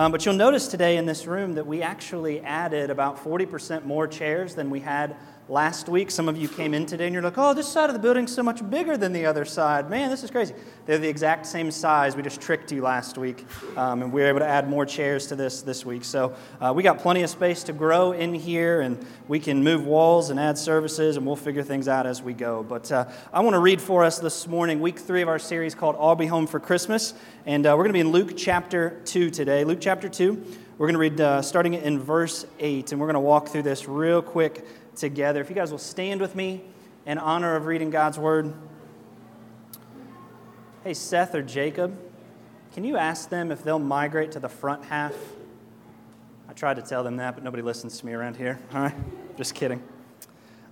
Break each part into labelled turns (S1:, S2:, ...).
S1: Um, but you'll notice today in this room that we actually added about 40% more chairs than we had last week. Some of you came in today and you're like, oh, this side of the building's so much bigger than the other side. Man, this is crazy. They're the exact same size. We just tricked you last week, um, and we were able to add more chairs to this this week. So uh, we got plenty of space to grow in here, and we can move walls and add services, and we'll figure things out as we go. But uh, I want to read for us this morning, week three of our series called I'll Be Home for Christmas. And uh, we're going to be in Luke chapter 2 today. Luke chapter 2. We're going to read uh, starting in verse 8, and we're going to walk through this real quick together. If you guys will stand with me in honor of reading God's word. Hey, Seth or Jacob, can you ask them if they'll migrate to the front half? I tried to tell them that, but nobody listens to me around here. All right? Just kidding.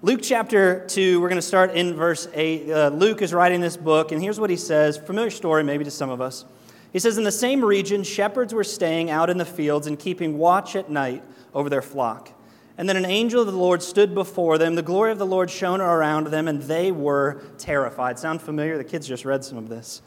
S1: Luke chapter 2, we're going to start in verse 8. Uh, Luke is writing this book, and here's what he says. Familiar story, maybe to some of us. He says, In the same region, shepherds were staying out in the fields and keeping watch at night over their flock. And then an angel of the Lord stood before them. The glory of the Lord shone around them, and they were terrified. Sound familiar? The kids just read some of this.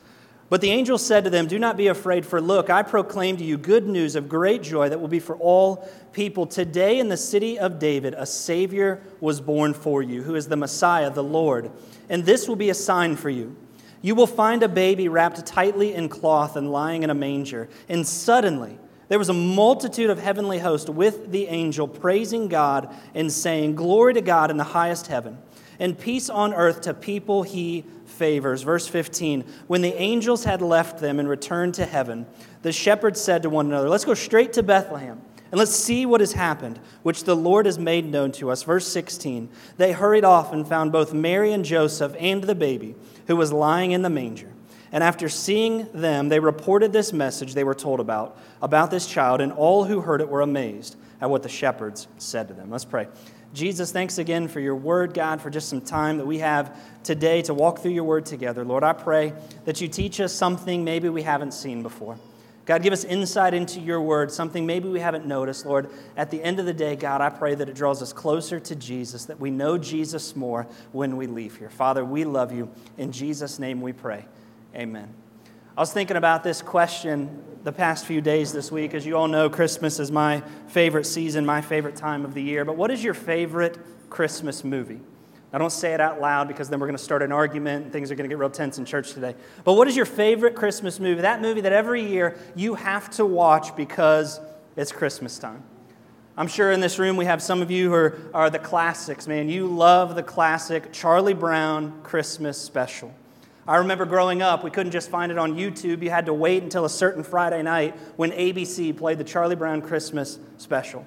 S1: But the angel said to them, Do not be afraid, for look, I proclaim to you good news of great joy that will be for all people. Today in the city of David, a Savior was born for you, who is the Messiah, the Lord. And this will be a sign for you. You will find a baby wrapped tightly in cloth and lying in a manger. And suddenly, there was a multitude of heavenly hosts with the angel praising God and saying, Glory to God in the highest heaven, and peace on earth to people he favors. Verse 15 When the angels had left them and returned to heaven, the shepherds said to one another, Let's go straight to Bethlehem. And let's see what has happened, which the Lord has made known to us. Verse 16 They hurried off and found both Mary and Joseph and the baby, who was lying in the manger. And after seeing them, they reported this message they were told about, about this child, and all who heard it were amazed at what the shepherds said to them. Let's pray. Jesus, thanks again for your word, God, for just some time that we have today to walk through your word together. Lord, I pray that you teach us something maybe we haven't seen before. God, give us insight into your word, something maybe we haven't noticed. Lord, at the end of the day, God, I pray that it draws us closer to Jesus, that we know Jesus more when we leave here. Father, we love you. In Jesus' name we pray. Amen. I was thinking about this question the past few days this week. As you all know, Christmas is my favorite season, my favorite time of the year. But what is your favorite Christmas movie? I don't say it out loud because then we're going to start an argument and things are going to get real tense in church today. But what is your favorite Christmas movie? That movie that every year you have to watch because it's Christmas time. I'm sure in this room we have some of you who are, are the classics, man. You love the classic Charlie Brown Christmas special. I remember growing up, we couldn't just find it on YouTube. You had to wait until a certain Friday night when ABC played the Charlie Brown Christmas special.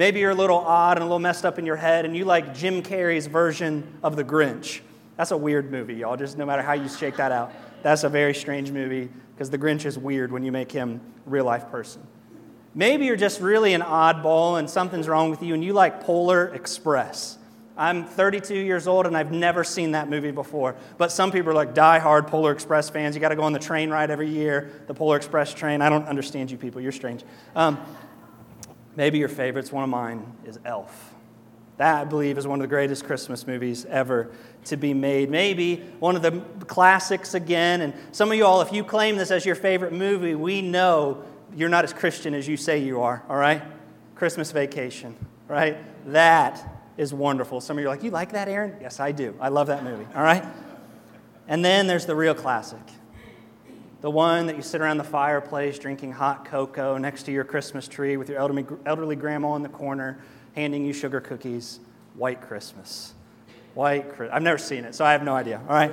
S1: Maybe you're a little odd and a little messed up in your head, and you like Jim Carrey's version of The Grinch. That's a weird movie, y'all, just no matter how you shake that out. That's a very strange movie because The Grinch is weird when you make him real life person. Maybe you're just really an oddball and something's wrong with you, and you like Polar Express. I'm 32 years old and I've never seen that movie before. But some people are like die-hard Polar Express fans. You got to go on the train ride every year, the Polar Express train. I don't understand you people. You're strange. Um, maybe your favorite's one of mine is Elf. That, I believe, is one of the greatest Christmas movies ever to be made. Maybe one of the classics again. And some of you all, if you claim this as your favorite movie, we know you're not as Christian as you say you are, all right? Christmas Vacation, right? That is wonderful. Some of you are like, You like that, Aaron? Yes, I do. I love that movie. All right? And then there's the real classic the one that you sit around the fireplace drinking hot cocoa next to your Christmas tree with your elderly, elderly grandma in the corner handing you sugar cookies. White Christmas. White Christmas. I've never seen it, so I have no idea. All right?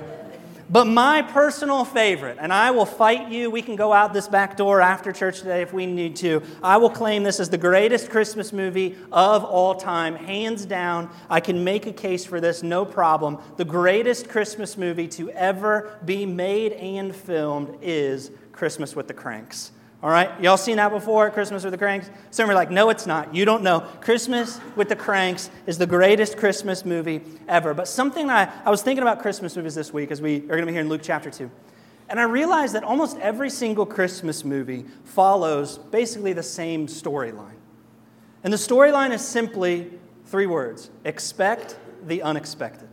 S1: But my personal favorite, and I will fight you, we can go out this back door after church today if we need to. I will claim this as the greatest Christmas movie of all time, hands down. I can make a case for this, no problem. The greatest Christmas movie to ever be made and filmed is Christmas with the Cranks. All right? Y'all seen that before, Christmas with the Cranks? Some are like, no, it's not. You don't know. Christmas with the Cranks is the greatest Christmas movie ever. But something I, I was thinking about Christmas movies this week as we are going to be here in Luke chapter 2. And I realized that almost every single Christmas movie follows basically the same storyline. And the storyline is simply three words expect the unexpected.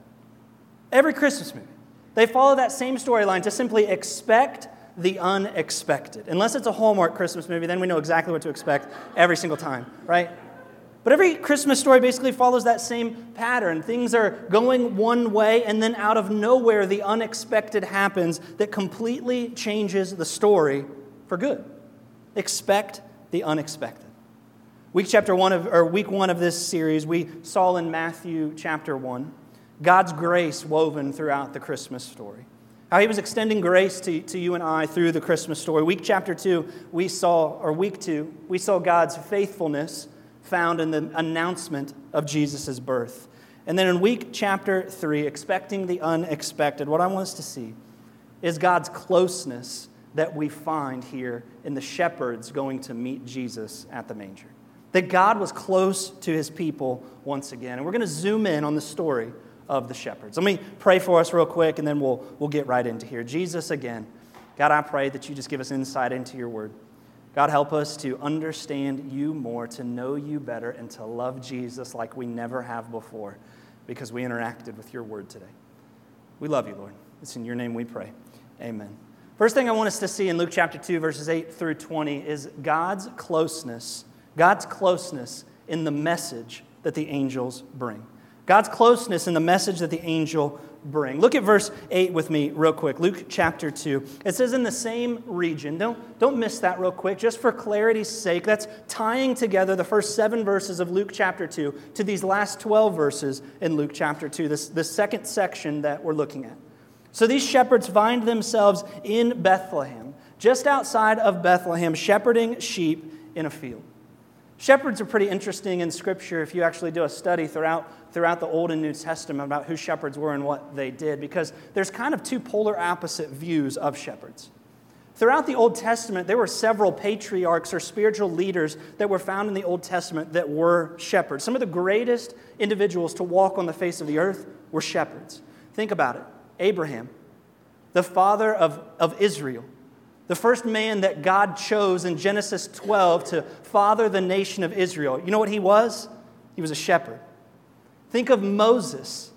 S1: Every Christmas movie, they follow that same storyline to simply expect the unexpected. Unless it's a Hallmark Christmas movie, then we know exactly what to expect every single time, right? But every Christmas story basically follows that same pattern. Things are going one way, and then out of nowhere, the unexpected happens that completely changes the story for good. Expect the unexpected. Week chapter one of, or week one of this series, we saw in Matthew chapter one God's grace woven throughout the Christmas story. How he was extending grace to, to you and I through the Christmas story. Week chapter two, we saw, or week two, we saw God's faithfulness found in the announcement of Jesus' birth. And then in week chapter three, expecting the unexpected, what I want us to see is God's closeness that we find here in the shepherds going to meet Jesus at the manger. That God was close to his people once again. And we're going to zoom in on the story of the shepherds. Let me pray for us real quick, and then we'll, we'll get right into here. Jesus, again, God, I pray that you just give us insight into your word. God, help us to understand you more, to know you better, and to love Jesus like we never have before because we interacted with your word today. We love you, Lord. It's in your name we pray. Amen. First thing I want us to see in Luke chapter 2, verses 8 through 20 is God's closeness, God's closeness in the message that the angels bring. God's closeness in the message that the angel bring. Look at verse 8 with me, real quick. Luke chapter 2. It says, in the same region. Don't, don't miss that, real quick. Just for clarity's sake, that's tying together the first seven verses of Luke chapter 2 to these last 12 verses in Luke chapter 2, this, this second section that we're looking at. So these shepherds find themselves in Bethlehem, just outside of Bethlehem, shepherding sheep in a field. Shepherds are pretty interesting in Scripture if you actually do a study throughout, throughout the Old and New Testament about who shepherds were and what they did, because there's kind of two polar opposite views of shepherds. Throughout the Old Testament, there were several patriarchs or spiritual leaders that were found in the Old Testament that were shepherds. Some of the greatest individuals to walk on the face of the earth were shepherds. Think about it Abraham, the father of, of Israel the first man that God chose in Genesis 12 to father the nation of Israel. You know what he was? He was a shepherd. Think of Moses,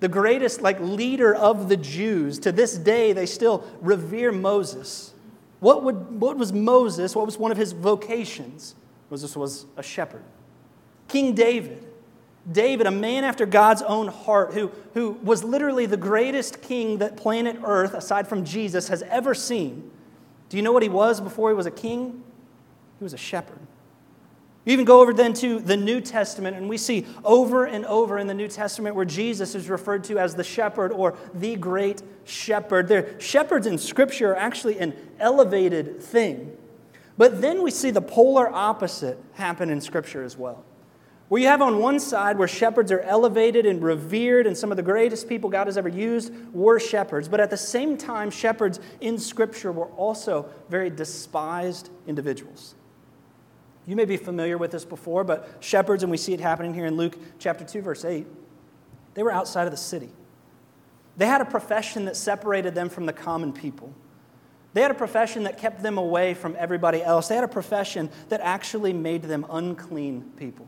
S1: the greatest like leader of the Jews. To this day, they still revere Moses. What, would, what was Moses? What was one of his vocations? Moses was a shepherd. King David. David, a man after God's own heart, who, who was literally the greatest king that planet Earth, aside from Jesus, has ever seen. Do you know what he was before he was a king? He was a shepherd. You even go over then to the New Testament, and we see over and over in the New Testament where Jesus is referred to as the shepherd or the great shepherd. There, shepherds in Scripture are actually an elevated thing. But then we see the polar opposite happen in Scripture as well. Where you have on one side where shepherds are elevated and revered, and some of the greatest people God has ever used were shepherds. But at the same time, shepherds in Scripture were also very despised individuals. You may be familiar with this before, but shepherds, and we see it happening here in Luke chapter 2, verse 8, they were outside of the city. They had a profession that separated them from the common people. They had a profession that kept them away from everybody else. They had a profession that actually made them unclean people.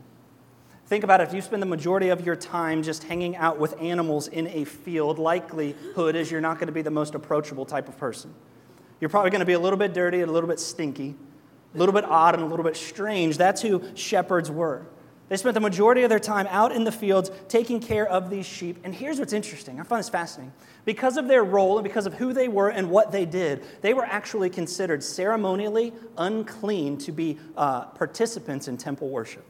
S1: Think about it. If you spend the majority of your time just hanging out with animals in a field, likelihood is you're not going to be the most approachable type of person. You're probably going to be a little bit dirty, and a little bit stinky, a little bit odd, and a little bit strange. That's who shepherds were. They spent the majority of their time out in the fields taking care of these sheep. And here's what's interesting I find this fascinating. Because of their role and because of who they were and what they did, they were actually considered ceremonially unclean to be uh, participants in temple worship.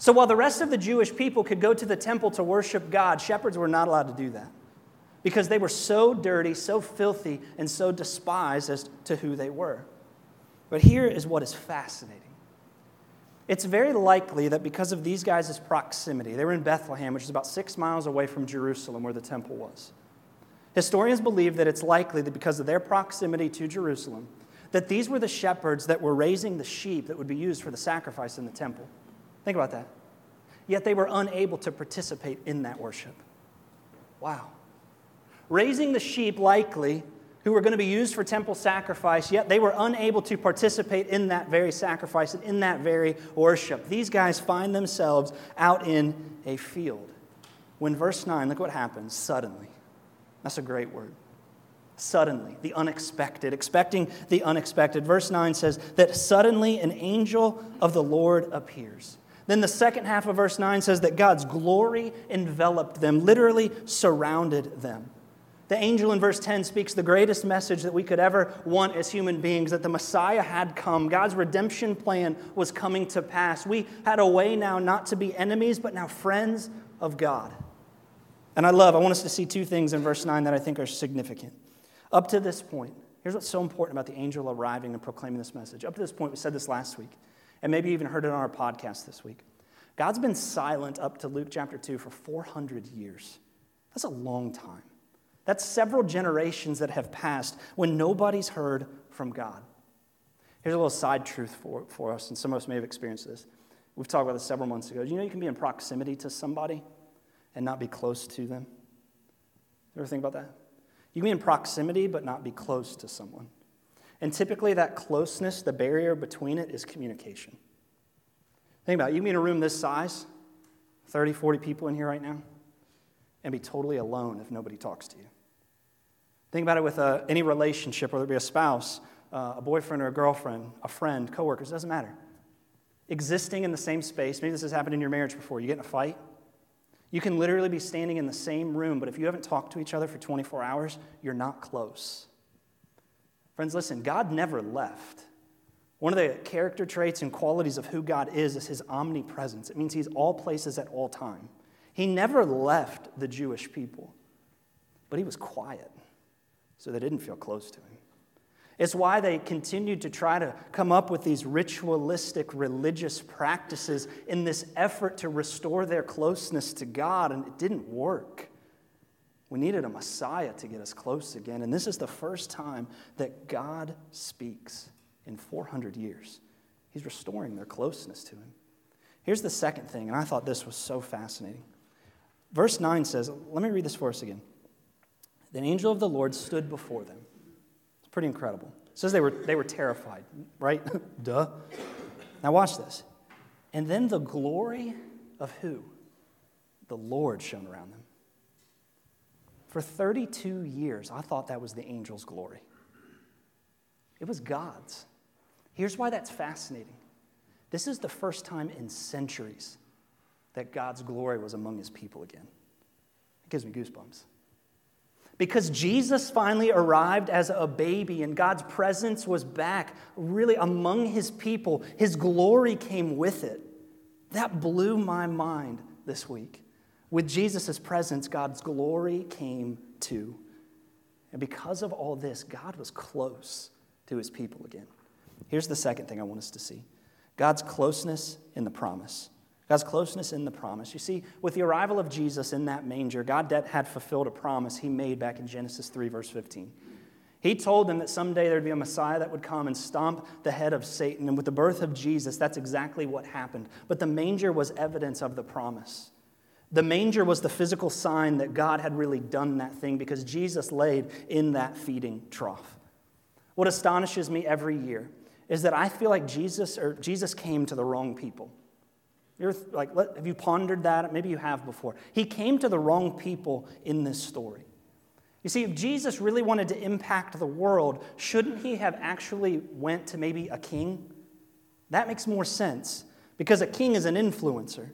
S1: So while the rest of the Jewish people could go to the temple to worship God, shepherds were not allowed to do that because they were so dirty, so filthy, and so despised as to who they were. But here is what is fascinating. It's very likely that because of these guys' proximity, they were in Bethlehem, which is about six miles away from Jerusalem, where the temple was. Historians believe that it's likely that because of their proximity to Jerusalem, that these were the shepherds that were raising the sheep that would be used for the sacrifice in the temple. Think about that. Yet they were unable to participate in that worship. Wow. Raising the sheep, likely, who were going to be used for temple sacrifice, yet they were unable to participate in that very sacrifice and in that very worship. These guys find themselves out in a field. When verse 9, look what happens suddenly. That's a great word. suddenly, the unexpected, expecting the unexpected. Verse 9 says that suddenly an angel of the Lord appears. Then the second half of verse 9 says that God's glory enveloped them, literally surrounded them. The angel in verse 10 speaks the greatest message that we could ever want as human beings that the Messiah had come. God's redemption plan was coming to pass. We had a way now not to be enemies, but now friends of God. And I love, I want us to see two things in verse 9 that I think are significant. Up to this point, here's what's so important about the angel arriving and proclaiming this message. Up to this point, we said this last week, and maybe even heard it on our podcast this week. God's been silent up to Luke chapter 2 for 400 years. That's a long time. That's several generations that have passed when nobody's heard from God. Here's a little side truth for, for us, and some of us may have experienced this. We've talked about this several months ago. You know, you can be in proximity to somebody and not be close to them. Ever think about that? You can be in proximity but not be close to someone. And typically, that closeness, the barrier between it, is communication. Think about it. You in a room this size, 30, 40 people in here right now, and be totally alone if nobody talks to you. Think about it with uh, any relationship, whether it be a spouse, uh, a boyfriend or a girlfriend, a friend, coworkers, doesn't matter. Existing in the same space, maybe this has happened in your marriage before. You get in a fight, you can literally be standing in the same room, but if you haven't talked to each other for 24 hours, you're not close. Friends, listen, God never left. One of the character traits and qualities of who God is is his omnipresence. It means he's all places at all time. He never left the Jewish people, but he was quiet, so they didn't feel close to him. It's why they continued to try to come up with these ritualistic religious practices in this effort to restore their closeness to God, and it didn't work. We needed a Messiah to get us close again, and this is the first time that God speaks in 400 years. He's restoring their closeness to Him. Here's the second thing, and I thought this was so fascinating. Verse 9 says, let me read this for us again. The angel of the Lord stood before them It's pretty incredible. It says they were, they were terrified, right? Duh. Now, watch this. And then the glory of who? The Lord shone around them. For 32 years, I thought that was the angel's glory. It was God's. Here's why that's fascinating. This is the first time in centuries that God's glory was among his people again. It gives me goosebumps because Jesus finally arrived as a baby and God's presence was back really among his people. His glory came with it. That blew my mind this week. With Jesus' presence, God's glory came too. And because of all this, God was close to his people again. Here's the second thing I want us to see God's closeness in the promise. God's closeness in the promise. You see, with the arrival of Jesus in that manger, God had fulfilled a promise he made back in Genesis 3, verse 15. He told them that someday there'd be a Messiah that would come and stomp the head of Satan. And with the birth of Jesus, that's exactly what happened. But the manger was evidence of the promise. The manger was the physical sign that God had really done that thing because Jesus laid in that feeding trough. What astonishes me every year is that I feel like Jesus or Jesus came to the wrong people. You're like, have you pondered that? Maybe you have before. He came to the wrong people in this story. You see, if Jesus really wanted to impact the world, shouldn't he have actually went to maybe a king? That makes more sense because a king is an influencer.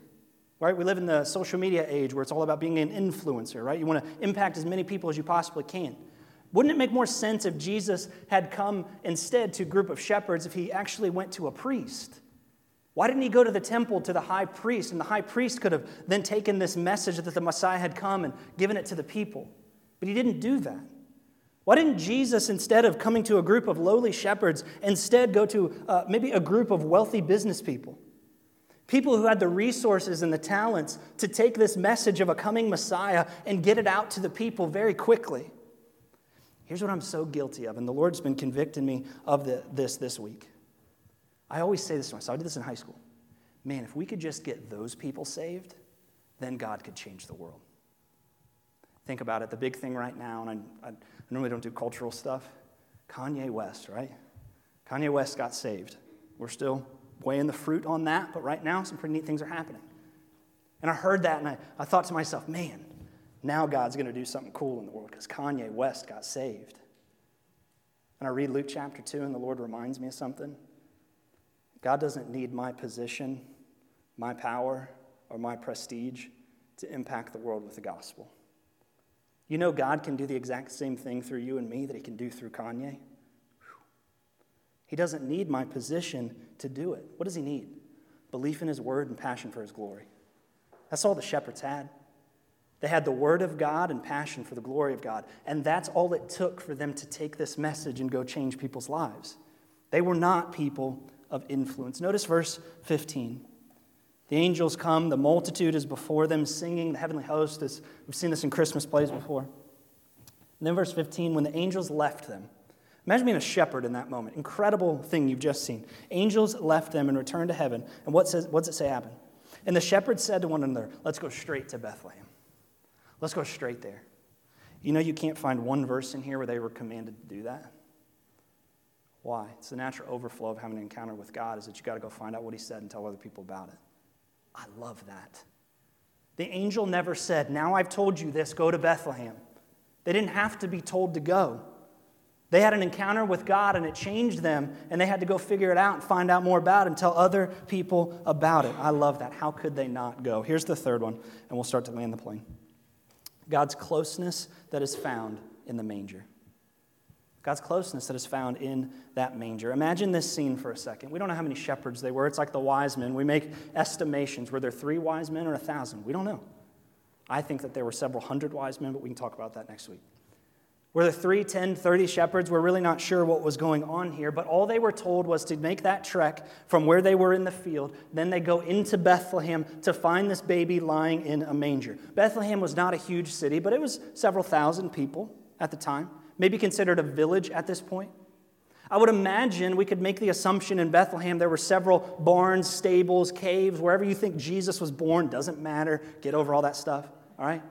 S1: Right? We live in the social media age where it's all about being an influencer, right? You want to impact as many people as you possibly can. Wouldn't it make more sense if Jesus had come instead to a group of shepherds if he actually went to a priest? Why didn't he go to the temple to the high priest? And the high priest could have then taken this message that the Messiah had come and given it to the people. But he didn't do that. Why didn't Jesus, instead of coming to a group of lowly shepherds, instead go to uh, maybe a group of wealthy business people? People who had the resources and the talents to take this message of a coming Messiah and get it out to the people very quickly. Here's what I'm so guilty of, and the Lord's been convicting me of the, this this week. I always say this to myself. I did this in high school. Man, if we could just get those people saved, then God could change the world. Think about it. The big thing right now, and I, I normally don't do cultural stuff Kanye West, right? Kanye West got saved. We're still weighing the fruit on that, but right now, some pretty neat things are happening. And I heard that and I, I thought to myself, man, now God's going to do something cool in the world because Kanye West got saved. And I read Luke chapter 2, and the Lord reminds me of something. God doesn't need my position, my power, or my prestige to impact the world with the gospel. You know, God can do the exact same thing through you and me that He can do through Kanye. He doesn't need my position to do it. What does He need? Belief in His word and passion for His glory. That's all the shepherds had. They had the word of God and passion for the glory of God. And that's all it took for them to take this message and go change people's lives. They were not people of influence. Notice verse 15. The angels come, the multitude is before them singing, the heavenly host is, we've seen this in Christmas plays before. And then verse 15, when the angels left them, imagine being a shepherd in that moment. Incredible thing you've just seen. Angels left them and returned to heaven. And what, says, what does it say happened? And the shepherds said to one another, Let's go straight to Bethlehem. Let's go straight there. You know, you can't find one verse in here where they were commanded to do that. Why? It's the natural overflow of having an encounter with God, is that you got to go find out what He said and tell other people about it. I love that. The angel never said, Now I've told you this, go to Bethlehem. They didn't have to be told to go. They had an encounter with God and it changed them, and they had to go figure it out and find out more about it and tell other people about it. I love that. How could they not go? Here's the third one, and we'll start to land the plane God's closeness that is found in the manger. God's closeness that is found in that manger. Imagine this scene for a second. We don't know how many shepherds they were. It's like the wise men. We make estimations. Were there three wise men or a thousand? We don't know. I think that there were several hundred wise men, but we can talk about that next week. Were there three, ten, thirty shepherds? We're really not sure what was going on here, but all they were told was to make that trek from where they were in the field. Then they go into Bethlehem to find this baby lying in a manger. Bethlehem was not a huge city, but it was several thousand people at the time maybe considered a village at this point. I would imagine we could make the assumption in Bethlehem there were several barns, stables, caves, wherever you think Jesus was born, doesn't matter. Get over all that stuff, all right?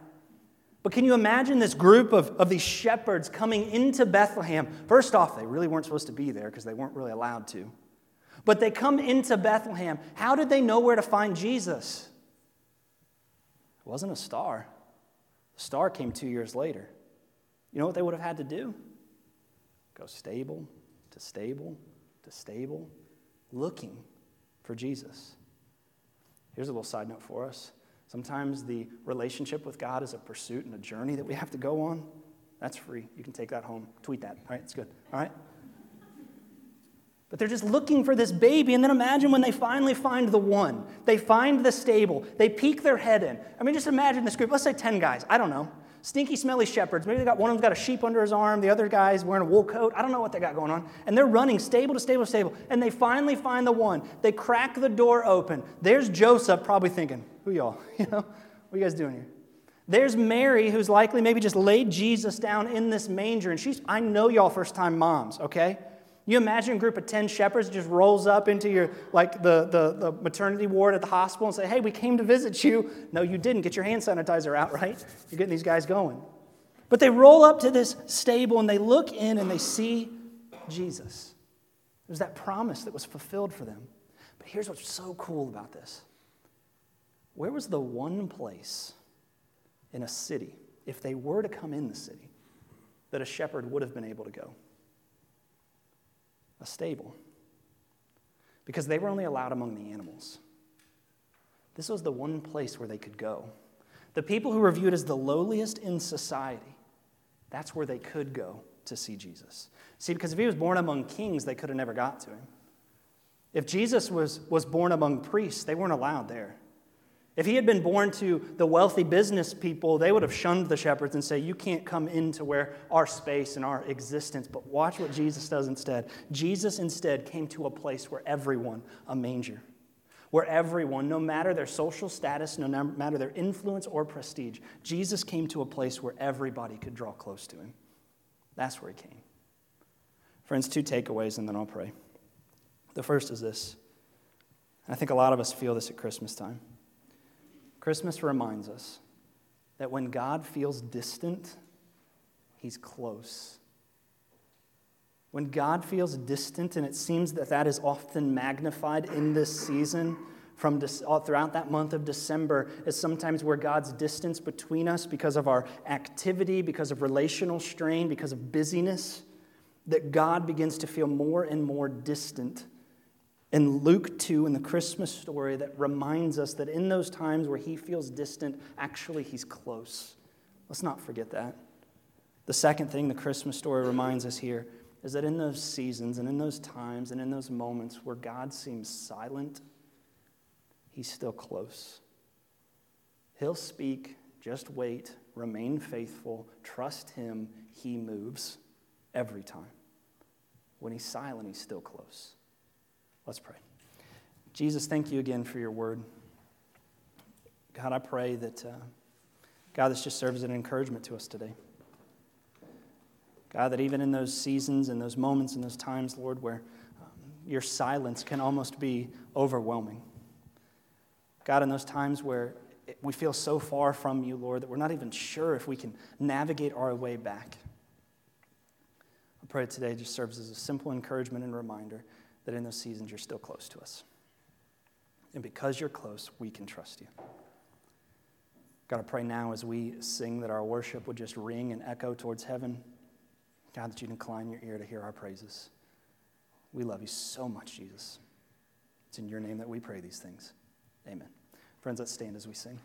S1: But can you imagine this group of, of these shepherds coming into Bethlehem? First off, they really weren't supposed to be there because they weren't really allowed to. But they come into Bethlehem. How did they know where to find Jesus? It wasn't a star. The star came two years later. You know what they would have had to do? Go stable to stable to stable, looking for Jesus. Here's a little side note for us. Sometimes the relationship with God is a pursuit and a journey that we have to go on. That's free. You can take that home. Tweet that. All right, it's good. All right? But they're just looking for this baby. And then imagine when they finally find the one. They find the stable. They peek their head in. I mean, just imagine this group. Let's say 10 guys. I don't know stinky, smelly shepherds. Maybe they got one of them's got a sheep under his arm, the other guy's wearing a wool coat. I don't know what they got going on. And they're running stable to stable to stable. And they finally find the one. They crack the door open. There's Joseph probably thinking, Who y'all? You know, what you guys doing here? There's Mary, who's likely maybe just laid Jesus down in this manger. And she's, I know y'all first time moms, okay? You imagine a group of 10 shepherds just rolls up into your, like the, the, the, maternity ward at the hospital and say, hey, we came to visit you. No, you didn't. Get your hand sanitizer out, right? You're getting these guys going. But they roll up to this stable and they look in and they see Jesus. There's that promise that was fulfilled for them. But here's what's so cool about this. Where was the one place in a city, if they were to come in the city, that a shepherd would have been able to go? a stable because they were only allowed among the animals. This was the one place where they could go. The people who were viewed as the lowliest in society, that's where they could go to see Jesus. See, because if he was born among kings, they could have never got to him. If Jesus was, was born among priests, they weren't allowed there. If he had been born to the wealthy business people, they would have shunned the shepherds and say, You can't come into where our space and our existence. But watch what Jesus does instead. Jesus instead came to a place where everyone, a manger, where everyone, no matter their social status, no matter their influence or prestige, Jesus came to a place where everybody could draw close to him. That's where he came. Friends, two takeaways, and then I'll pray. The first is this. I think a lot of us feel this at Christmas time. Christmas reminds us that when God feels distant, he's close. When God feels distant, and it seems that that is often magnified in this season, from throughout that month of December, is sometimes where God's distance between us because of our activity, because of relational strain, because of busyness. that God begins to feel more and more distant. In Luke 2, in the Christmas story, that reminds us that in those times where he feels distant, actually he's close. Let's not forget that. The second thing the Christmas story reminds us here is that in those seasons and in those times and in those moments where God seems silent, he's still close. He'll speak, just wait, remain faithful, trust him, he moves every time. When he's silent, he's still close. Let's pray. Jesus, thank you again for your word. God, I pray that, uh, God, this just serves as an encouragement to us today. God, that even in those seasons and those moments and those times, Lord, where um, your silence can almost be overwhelming. God, in those times where we feel so far from you, Lord, that we're not even sure if we can navigate our way back. I pray today just serves as a simple encouragement and reminder that in those seasons you're still close to us. And because you're close, we can trust you. God, I pray now as we sing that our worship would just ring and echo towards heaven. God, that you'd incline your ear to hear our praises. We love you so much, Jesus. It's in your name that we pray these things. Amen. Friends, let's stand as we sing.